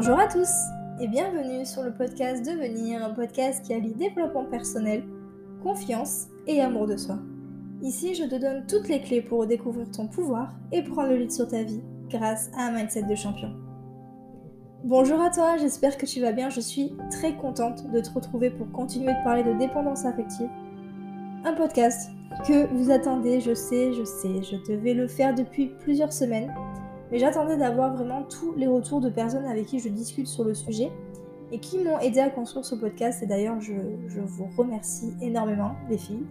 Bonjour à tous et bienvenue sur le podcast Devenir, un podcast qui allie développement personnel, confiance et amour de soi. Ici, je te donne toutes les clés pour découvrir ton pouvoir et prendre le lead sur ta vie grâce à un mindset de champion. Bonjour à toi, j'espère que tu vas bien. Je suis très contente de te retrouver pour continuer de parler de dépendance affective. Un podcast que vous attendez, je sais, je sais, je devais le faire depuis plusieurs semaines mais j'attendais d'avoir vraiment tous les retours de personnes avec qui je discute sur le sujet et qui m'ont aidé à construire ce podcast. Et d'ailleurs, je, vous remercie énormément, les filles.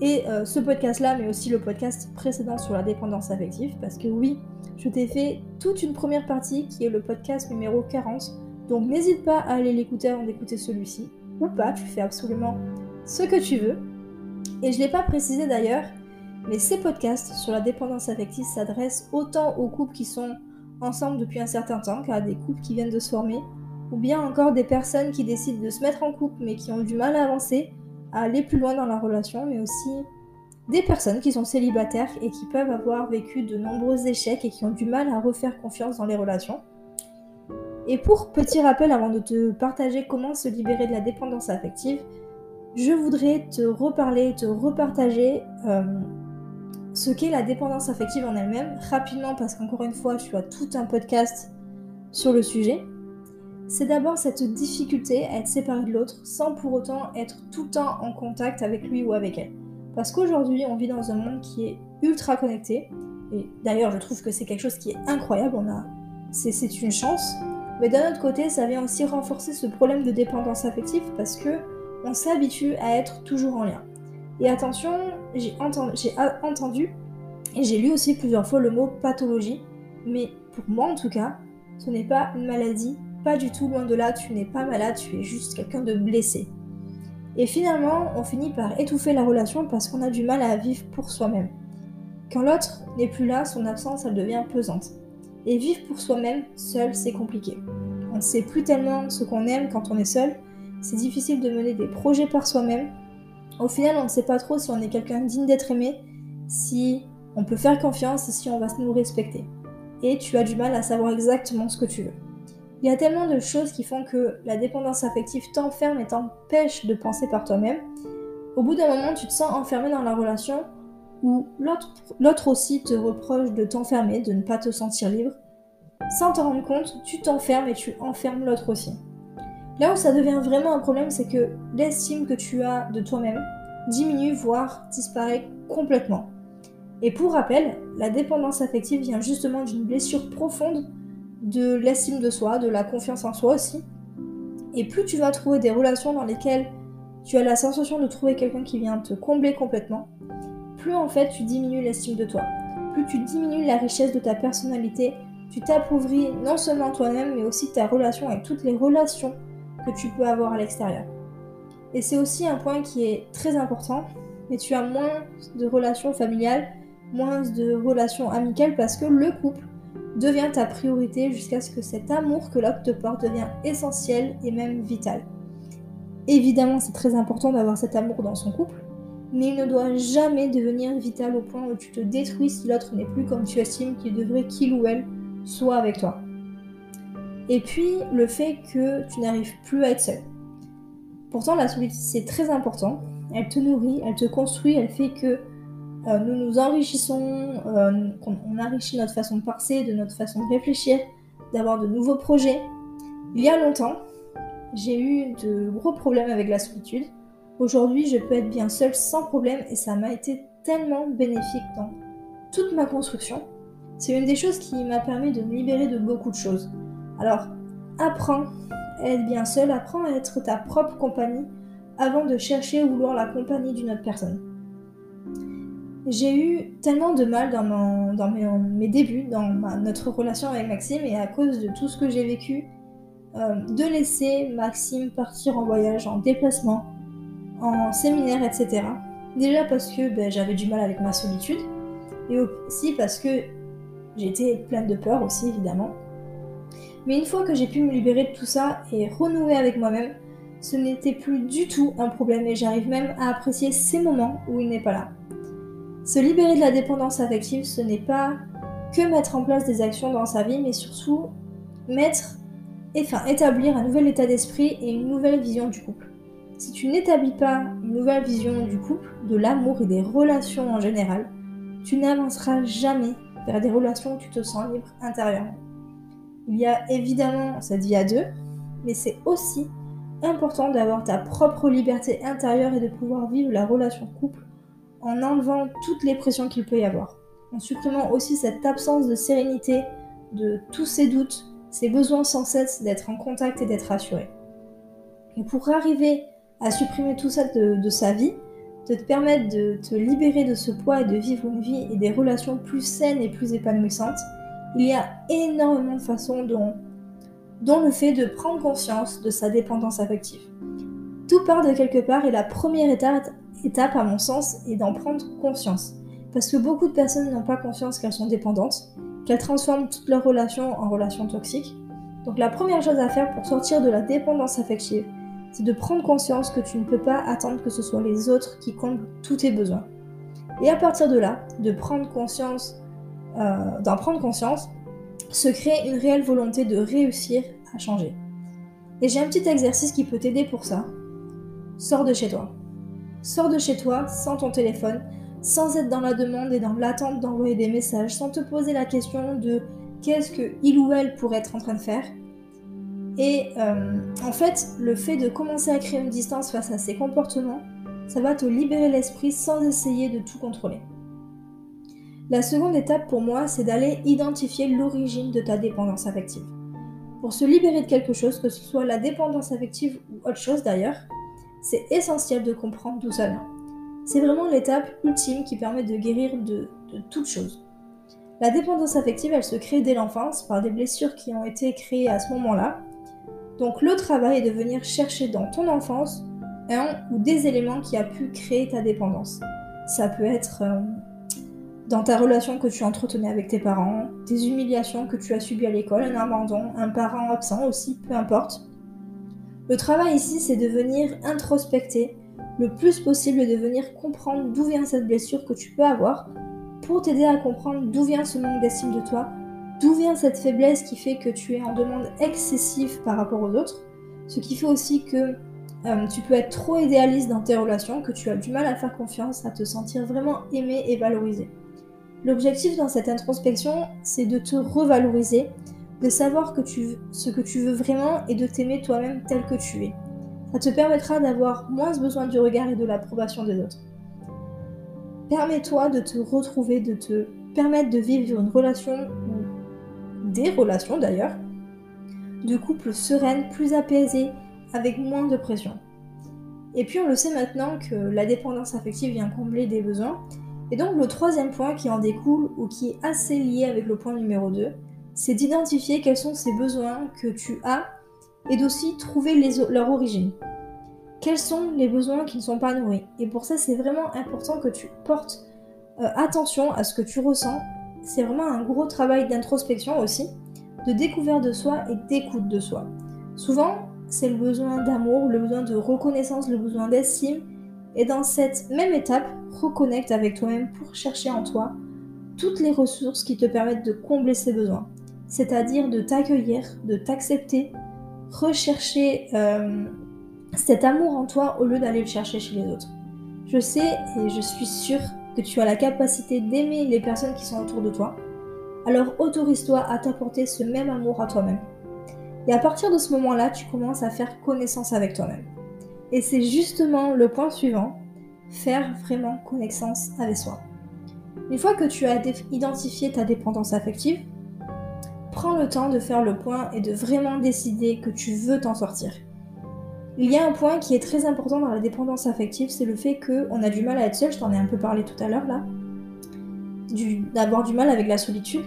Et euh, ce podcast-là, mais aussi le podcast précédent sur la dépendance affective, parce que oui, je t'ai fait toute une première partie qui est le podcast numéro 40. Donc n'hésite pas à aller l'écouter avant d'écouter celui-ci. Ou pas, tu fais absolument ce que tu veux. Et je ne l'ai pas précisé d'ailleurs, mais ces podcasts sur la dépendance affective s'adressent autant aux couples qui sont ensemble depuis un certain temps qu'à des couples qui viennent de se former, ou bien encore des personnes qui décident de se mettre en couple mais qui ont du mal à avancer, à aller plus loin dans la relation, mais aussi des personnes qui sont célibataires et qui peuvent avoir vécu de nombreux échecs et qui ont du mal à refaire confiance dans les relations. Et pour petit rappel avant de te partager comment se libérer de la dépendance affective, je voudrais te reparler, te repartager euh, ce qu'est la dépendance affective en elle-même, rapidement parce qu'encore une fois, tu as tout un podcast sur le sujet. C'est d'abord cette difficulté à être séparé de l'autre sans pour autant être tout le temps en contact avec lui ou avec elle. Parce qu'aujourd'hui, on vit dans un monde qui est ultra connecté. Et d'ailleurs, je trouve que c'est quelque chose qui est incroyable. On a, c'est une chance. Mais d'un autre côté, ça vient aussi renforcer ce problème de dépendance affective parce que on s'habitue à être toujours en lien. Et attention, j'ai entendu, et j'ai lu aussi plusieurs fois le mot pathologie, mais pour moi en tout cas, ce n'est pas une maladie, pas du tout loin de là, tu n'es pas malade, tu es juste quelqu'un de blessé. Et finalement, on finit par étouffer la relation parce qu'on a du mal à vivre pour soi-même. Quand l'autre n'est plus là, son absence, elle devient pesante. Et vivre pour soi-même, seul, c'est compliqué. On ne sait plus tellement ce qu'on aime quand on est seul. C'est difficile de mener des projets par soi-même au final, on ne sait pas trop si on est quelqu'un digne d'être aimé, si on peut faire confiance et si on va nous respecter. Et tu as du mal à savoir exactement ce que tu veux. Il y a tellement de choses qui font que la dépendance affective t'enferme et t'empêche de penser par toi-même. Au bout d'un moment, tu te sens enfermé dans la relation où l'autre aussi te reproche de t'enfermer, de ne pas te sentir libre. Sans te rendre compte, tu t'enfermes et tu enfermes l'autre aussi. Là où ça devient vraiment un problème, c'est que l'estime que tu as de toi-même diminue, voire disparaît complètement. Et pour rappel, la dépendance affective vient justement d'une blessure profonde de l'estime de soi, de la confiance en soi aussi. Et plus tu vas trouver des relations dans lesquelles tu as la sensation de trouver quelqu'un qui vient te combler complètement, plus en fait tu diminues l'estime de toi. Plus tu diminues la richesse de ta personnalité, tu t'appauvris non seulement toi-même, mais aussi ta relation avec toutes les relations que tu peux avoir à l'extérieur. Et c'est aussi un point qui est très important, mais tu as moins de relations familiales, moins de relations amicales parce que le couple devient ta priorité jusqu'à ce que cet amour que l'autre te porte devient essentiel et même vital. Évidemment, c'est très important d'avoir cet amour dans son couple, mais il ne doit jamais devenir vital au point où tu te détruis si l'autre n'est plus comme tu estimes qu'il devrait qu'il ou elle soit avec toi. Et puis le fait que tu n'arrives plus à être seul. Pourtant la solitude c'est très important. Elle te nourrit, elle te construit, elle fait que euh, nous nous enrichissons, euh, on enrichit notre façon de penser, de notre façon de réfléchir, d'avoir de nouveaux projets. Il y a longtemps, j'ai eu de gros problèmes avec la solitude. Aujourd'hui, je peux être bien seule sans problème et ça m'a été tellement bénéfique dans toute ma construction. C'est une des choses qui m'a permis de me libérer de beaucoup de choses. Alors, apprends à être bien seul, apprends à être ta propre compagnie avant de chercher ou vouloir la compagnie d'une autre personne. J'ai eu tellement de mal dans, mes, débuts, dans notre relation avec Maxime, et à cause de tout ce que j'ai vécu, euh, de laisser Maxime partir en voyage, en déplacement, en séminaire, etc. Déjà parce que ben, j'avais du mal avec ma solitude, et aussi parce que j'étais pleine de peur aussi, évidemment. Mais une fois que j'ai pu me libérer de tout ça et renouer avec moi-même, ce n'était plus du tout un problème et j'arrive même à apprécier ces moments où il n'est pas là. Se libérer de la dépendance affective, ce n'est pas que mettre en place des actions dans sa vie, mais surtout mettre enfin, établir un nouvel état d'esprit et une nouvelle vision du couple. Si tu n'établis pas une nouvelle vision du couple, de l'amour et des relations en général, tu n'avanceras jamais vers des relations où tu te sens libre intérieurement. Il y a évidemment cette vie à deux, mais c'est aussi important d'avoir ta propre liberté intérieure et de pouvoir vivre la relation couple en enlevant toutes les pressions qu'il peut y avoir, en supprimant aussi cette absence de sérénité, de tous ces doutes, ces besoins sans cesse d'être en contact et d'être assuré. Et pour arriver à supprimer tout ça de, sa vie, de te permettre de te libérer de ce poids et de vivre une vie et des relations plus saines et plus épanouissantes, il y a énormément de façons dont, le fait de prendre conscience de sa dépendance affective. Tout part de quelque part et la première étape, étape à mon sens, est d'en prendre conscience. Parce que beaucoup de personnes n'ont pas conscience qu'elles sont dépendantes, qu'elles transforment toutes leurs relations en relations toxiques. Donc la première chose à faire pour sortir de la dépendance affective, c'est de prendre conscience que tu ne peux pas attendre que ce soit les autres qui comblent tous tes besoins. Et à partir de là, de prendre conscience, euh, d'en prendre conscience, se crée une réelle volonté de réussir à changer. Et j'ai un petit exercice qui peut t'aider pour ça. Sors de chez toi. Sors de chez toi sans ton téléphone, sans être dans la demande et dans l'attente d'envoyer des messages, sans te poser la question de qu'est-ce que il ou elle pourrait être en train de faire, et euh, en fait, le fait de commencer à créer une distance face à ces comportements, ça va te libérer l'esprit sans essayer de tout contrôler. La seconde étape pour moi, c'est d'aller identifier l'origine de ta dépendance affective. Pour se libérer de quelque chose, que ce soit la dépendance affective ou autre chose d'ailleurs, c'est essentiel de comprendre d'où ça vient. C'est vraiment l'étape ultime qui permet de guérir de, toute chose. La dépendance affective, elle se crée dès l'enfance par des blessures qui ont été créées à ce moment-là, donc le travail est de venir chercher dans ton enfance un ou des éléments qui a pu créer ta dépendance. Ça peut être euh, dans ta relation que tu entretenais avec tes parents, des humiliations que tu as subies à l'école, un abandon, un parent absent aussi, peu importe. Le travail ici, c'est de venir introspecter le plus possible de venir comprendre d'où vient cette blessure que tu peux avoir pour t'aider à comprendre d'où vient ce manque d'estime de toi D'où vient cette faiblesse qui fait que tu es en demande excessive par rapport aux autres Ce qui fait aussi que euh, tu peux être trop idéaliste dans tes relations, que tu as du mal à faire confiance, à te sentir vraiment aimé et valorisé. L'objectif dans cette introspection, c'est de te revaloriser, de savoir ce que tu veux vraiment et de t'aimer toi-même tel que tu es. Ça te permettra d'avoir moins besoin du regard et de l'approbation des autres. Permets-toi de te retrouver, de te permettre de vivre une relation des relations d'ailleurs, de couple sereines, plus apaisées, avec moins de pression. Et puis on le sait maintenant que la dépendance affective vient combler des besoins. Et donc le troisième point qui en découle ou qui est assez lié avec le point numéro 2, c'est d'identifier quels sont ces besoins que tu as et d'aussi trouver leur origine. Quels sont les besoins qui ne sont pas nourris? Et pour ça, c'est vraiment important que tu portes euh, attention à ce que tu ressens c'est vraiment un gros travail d'introspection aussi, de découverte de soi et d'écoute de soi. Souvent, c'est le besoin d'amour, le besoin de reconnaissance, le besoin d'estime. Et dans cette même étape, reconnecte avec toi-même pour chercher en toi toutes les ressources qui te permettent de combler ces besoins. C'est-à-dire de t'accueillir, de t'accepter, rechercher euh, cet amour en toi au lieu d'aller le chercher chez les autres. Je sais et je suis sûre que tu as la capacité d'aimer les personnes qui sont autour de toi, alors autorise-toi à t'apporter ce même amour à toi-même. Et à partir de ce moment-là, tu commences à faire connaissance avec toi-même. Et c'est justement le point suivant, faire vraiment connaissance avec soi. Une fois que tu as identifié ta dépendance affective, prends le temps de faire le point et de vraiment décider que tu veux t'en sortir. Il y a un point qui est très important dans la dépendance affective, c'est le fait qu'on a du mal à être seul, je t'en ai un peu parlé tout à l'heure là, d'avoir du mal avec la solitude.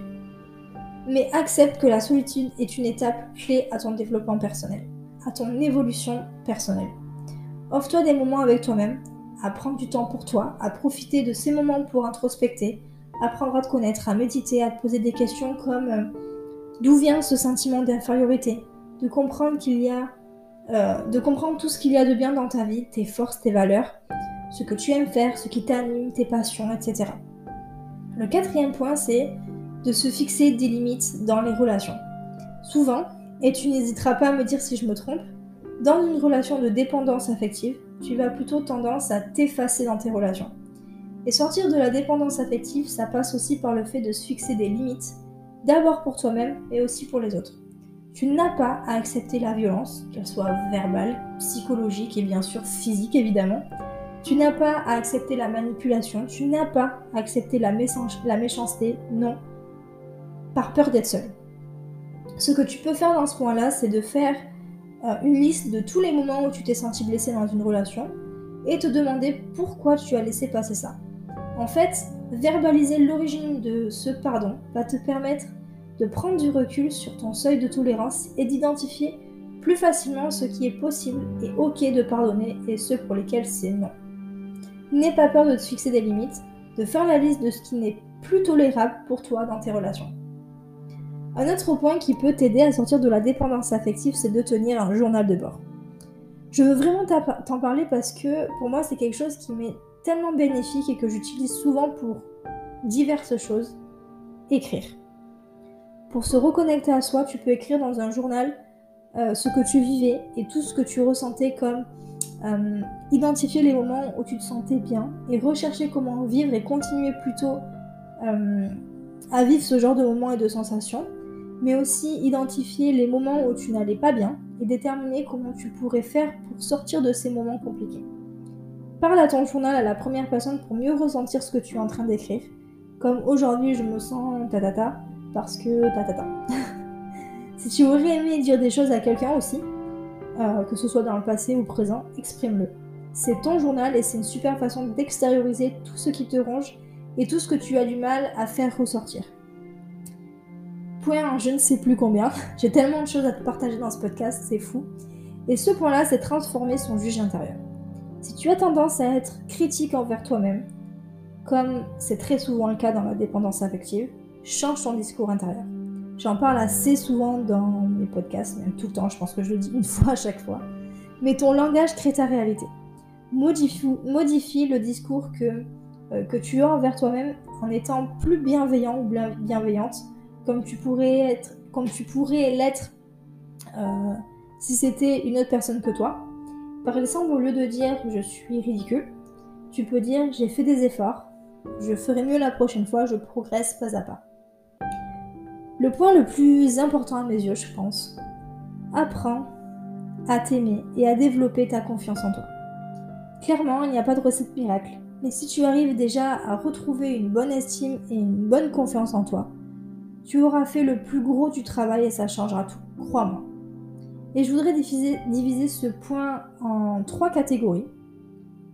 Mais accepte que la solitude est une étape clé à ton développement personnel, à ton évolution personnelle. Offre-toi des moments avec toi-même, à prendre du temps pour toi, à profiter de ces moments pour introspecter, apprendre à te connaître, à méditer, à te poser des questions comme euh, d'où vient ce sentiment d'infériorité, de comprendre qu'il y a euh, de comprendre tout ce qu'il y a de bien dans ta vie, tes forces, tes valeurs, ce que tu aimes faire, ce qui t'anime, tes passions, etc. Le quatrième point, c'est de se fixer des limites dans les relations. Souvent, et tu n'hésiteras pas à me dire si je me trompe, dans une relation de dépendance affective, tu vas plutôt tendance à t'effacer dans tes relations. Et sortir de la dépendance affective, ça passe aussi par le fait de se fixer des limites, d'abord pour toi-même et aussi pour les autres. Tu n'as pas à accepter la violence, qu'elle soit verbale, psychologique et bien sûr physique évidemment. Tu n'as pas à accepter la manipulation, tu n'as pas à accepter la, la méchanceté, non, par peur d'être seul. Ce que tu peux faire dans ce point-là, c'est de faire une liste de tous les moments où tu t'es senti blessé dans une relation et te demander pourquoi tu as laissé passer ça. En fait, verbaliser l'origine de ce pardon va te permettre de prendre du recul sur ton seuil de tolérance et d'identifier plus facilement ce qui est possible et ok de pardonner et ceux pour lesquels c'est non. N'aie pas peur de te fixer des limites, de faire la liste de ce qui n'est plus tolérable pour toi dans tes relations. Un autre point qui peut t'aider à sortir de la dépendance affective, c'est de tenir un journal de bord. Je veux vraiment t'en parler parce que pour moi c'est quelque chose qui m'est tellement bénéfique et que j'utilise souvent pour diverses choses. Écrire. Pour se reconnecter à soi, tu peux écrire dans un journal euh, ce que tu vivais et tout ce que tu ressentais comme euh, identifier les moments où tu te sentais bien et rechercher comment vivre et continuer plutôt euh, à vivre ce genre de moments et de sensations, mais aussi identifier les moments où tu n'allais pas bien et déterminer comment tu pourrais faire pour sortir de ces moments compliqués. Parle à ton journal à la première personne pour mieux ressentir ce que tu es en train d'écrire, comme aujourd'hui je me sens tatata, parce que ta si tu aurais aimé dire des choses à quelqu'un aussi, euh, que ce soit dans le passé ou présent, exprime-le. C'est ton journal et c'est une super façon d'extérioriser tout ce qui te ronge et tout ce que tu as du mal à faire ressortir. Point je ne sais plus combien. J'ai tellement de choses à te partager dans ce podcast, c'est fou. Et ce point-là, c'est transformer son juge intérieur. Si tu as tendance à être critique envers toi-même, comme c'est très souvent le cas dans la dépendance affective, change ton discours intérieur. J'en parle assez souvent dans mes podcasts, même tout le temps, je pense que je le dis une fois à chaque fois. Mais ton langage crée ta réalité. Modifie, le discours que, euh, que tu as envers toi-même en étant plus bienveillant ou bienveillante, comme tu pourrais l'être euh, si c'était une autre personne que toi. Par exemple, au lieu de dire je suis ridicule, tu peux dire j'ai fait des efforts, je ferai mieux la prochaine fois, je progresse pas à pas. Le point le plus important à mes yeux, je pense, apprends à t'aimer et à développer ta confiance en toi. Clairement, il n'y a pas de recette miracle, mais si tu arrives déjà à retrouver une bonne estime et une bonne confiance en toi, tu auras fait le plus gros du travail et ça changera tout, crois-moi. Et je voudrais diviser, ce point en trois catégories,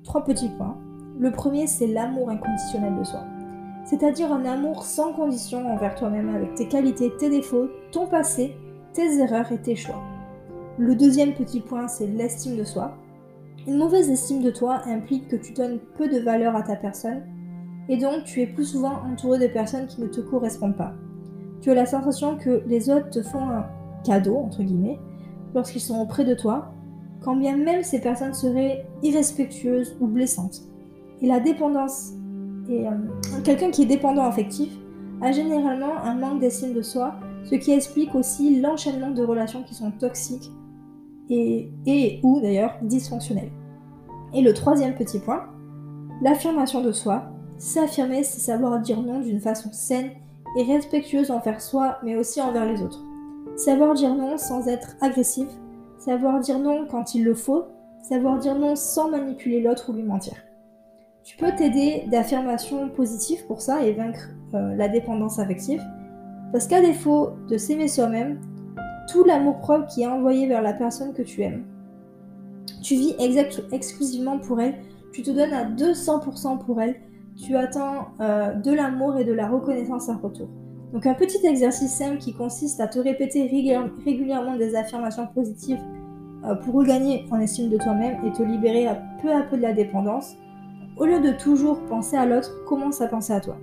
trois petits points. Le premier, c'est l'amour inconditionnel de soi c'est-à-dire un amour sans condition envers toi-même avec tes qualités, tes défauts, ton passé, tes erreurs et tes choix. Le deuxième petit point, c'est l'estime de soi. Une mauvaise estime de toi implique que tu donnes peu de valeur à ta personne et donc tu es plus souvent entouré de personnes qui ne te correspondent pas. Tu as la sensation que les autres te font un cadeau, entre guillemets, lorsqu'ils sont auprès de toi, quand bien même ces personnes seraient irrespectueuses ou blessantes. Et la dépendance et euh, quelqu'un qui est dépendant affectif a généralement un manque d'estime de soi, ce qui explique aussi l'enchaînement de relations qui sont toxiques et, et ou d'ailleurs dysfonctionnelles. Et le troisième petit point, l'affirmation de soi. S'affirmer, c'est savoir dire non d'une façon saine et respectueuse envers soi, mais aussi envers les autres. Savoir dire non sans être agressif, savoir dire non quand il le faut, savoir dire non sans manipuler l'autre ou lui mentir. Tu peux t'aider d'affirmations positives pour ça et vaincre euh, la dépendance affective. Parce qu'à défaut de s'aimer soi-même, tout l'amour-propre qui est envoyé vers la personne que tu aimes, tu vis exclusivement pour elle, tu te donnes à 200% pour elle, tu attends euh, de l'amour et de la reconnaissance à retour. Donc un petit exercice simple qui consiste à te répéter régulièrement des affirmations positives euh, pour regagner en estime de toi-même et te libérer peu à peu de la dépendance. Au lieu de toujours penser à l'autre, commence à penser à toi.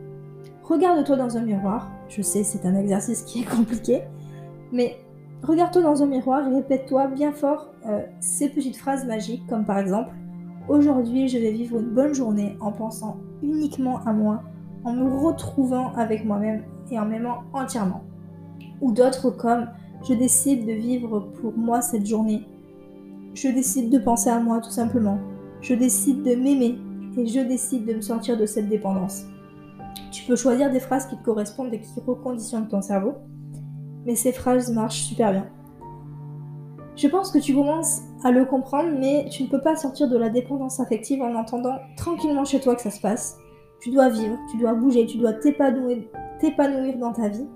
Regarde-toi dans un miroir. Je sais, c'est un exercice qui est compliqué, mais regarde-toi dans un miroir et répète-toi bien fort euh, ces petites phrases magiques, comme par exemple Aujourd'hui, je vais vivre une bonne journée en pensant uniquement à moi, en me retrouvant avec moi-même et en m'aimant entièrement. Ou d'autres comme Je décide de vivre pour moi cette journée. Je décide de penser à moi tout simplement. Je décide de m'aimer et je décide de me sortir de cette dépendance. Tu peux choisir des phrases qui te correspondent et qui reconditionnent ton cerveau, mais ces phrases marchent super bien. Je pense que tu commences à le comprendre, mais tu ne peux pas sortir de la dépendance affective en entendant tranquillement chez toi que ça se passe. Tu dois vivre, tu dois bouger, tu dois t'épanouir, dans ta vie.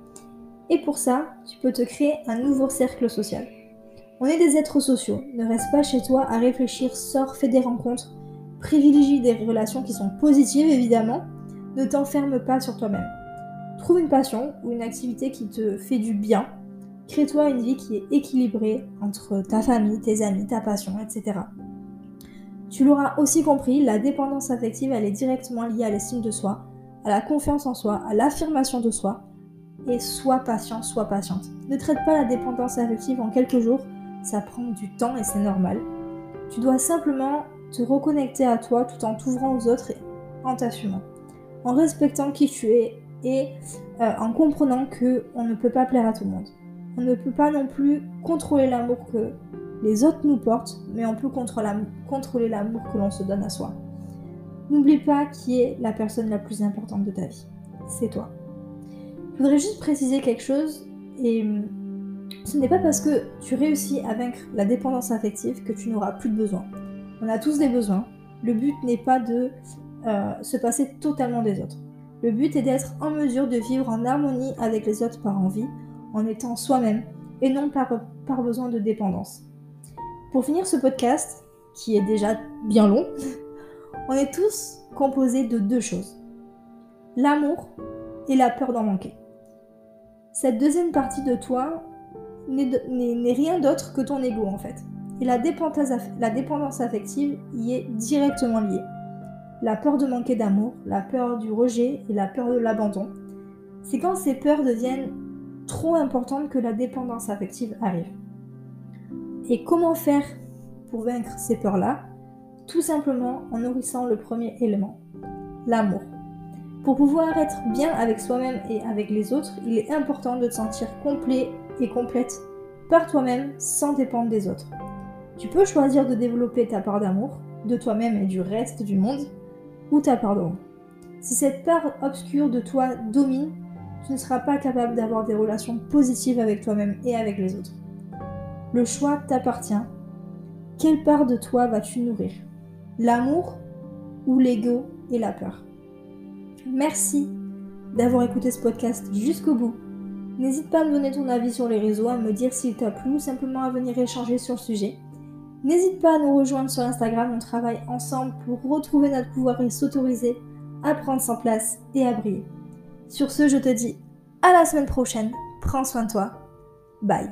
Et pour ça, tu peux te créer un nouveau cercle social. On est des êtres sociaux, ne reste pas chez toi à réfléchir, sors, fais des rencontres, privilégie des relations qui sont positives évidemment, ne t'enferme pas sur toi-même. Trouve une passion ou une activité qui te fait du bien. Crée-toi une vie qui est équilibrée entre ta famille, tes amis, ta passion, etc. Tu l'auras aussi compris, la dépendance affective, elle est directement liée à l'estime de soi, à la confiance en soi, à l'affirmation de soi. Et sois patient, sois patiente. Ne traite pas la dépendance affective en quelques jours, ça prend du temps et c'est normal. Tu dois simplement te reconnecter à toi tout en t'ouvrant aux autres et en t'assumant, en respectant qui tu es et euh, en comprenant que on ne peut pas plaire à tout le monde. On ne peut pas non plus contrôler l'amour que les autres nous portent, mais on peut contrôler l'amour que l'on se donne à soi. N'oublie pas qui est la personne la plus importante de ta vie. C'est toi. Je voudrais juste préciser quelque chose, et ce n'est pas parce que tu réussis à vaincre la dépendance affective que tu n'auras plus de besoin. On a tous des besoins. Le but n'est pas de euh, se passer totalement des autres. Le but est d'être en mesure de vivre en harmonie avec les autres par envie, en étant soi-même et non par, besoin de dépendance. Pour finir ce podcast, qui est déjà bien long, on est tous composés de deux choses. L'amour et la peur d'en manquer. Cette deuxième partie de toi n'est rien d'autre que ton ego en fait. Et la dépendance, affective y est directement liée. La peur de manquer d'amour, la peur du rejet et la peur de l'abandon, c'est quand ces peurs deviennent trop importantes que la dépendance affective arrive. Et comment faire pour vaincre ces peurs-là? Tout simplement en nourrissant le premier élément, l'amour. Pour pouvoir être bien avec soi-même et avec les autres, il est important de te sentir complet et complète par toi-même sans dépendre des autres. Tu peux choisir de développer ta part d'amour, de toi-même et du reste du monde, ou ta part d'ombre. Si cette part obscure de toi domine, tu ne seras pas capable d'avoir des relations positives avec toi-même et avec les autres. Le choix t'appartient. Quelle part de toi vas-tu nourrir? L'amour ou l'ego et la peur? Merci d'avoir écouté ce podcast jusqu'au bout. N'hésite pas à me donner ton avis sur les réseaux, à me dire s'il t'a plu ou simplement à venir échanger sur le sujet. N'hésite pas à nous rejoindre sur Instagram, on travaille ensemble pour retrouver notre pouvoir et s'autoriser à prendre sa place et à briller. Sur ce, je te dis à la semaine prochaine, prends soin de toi, bye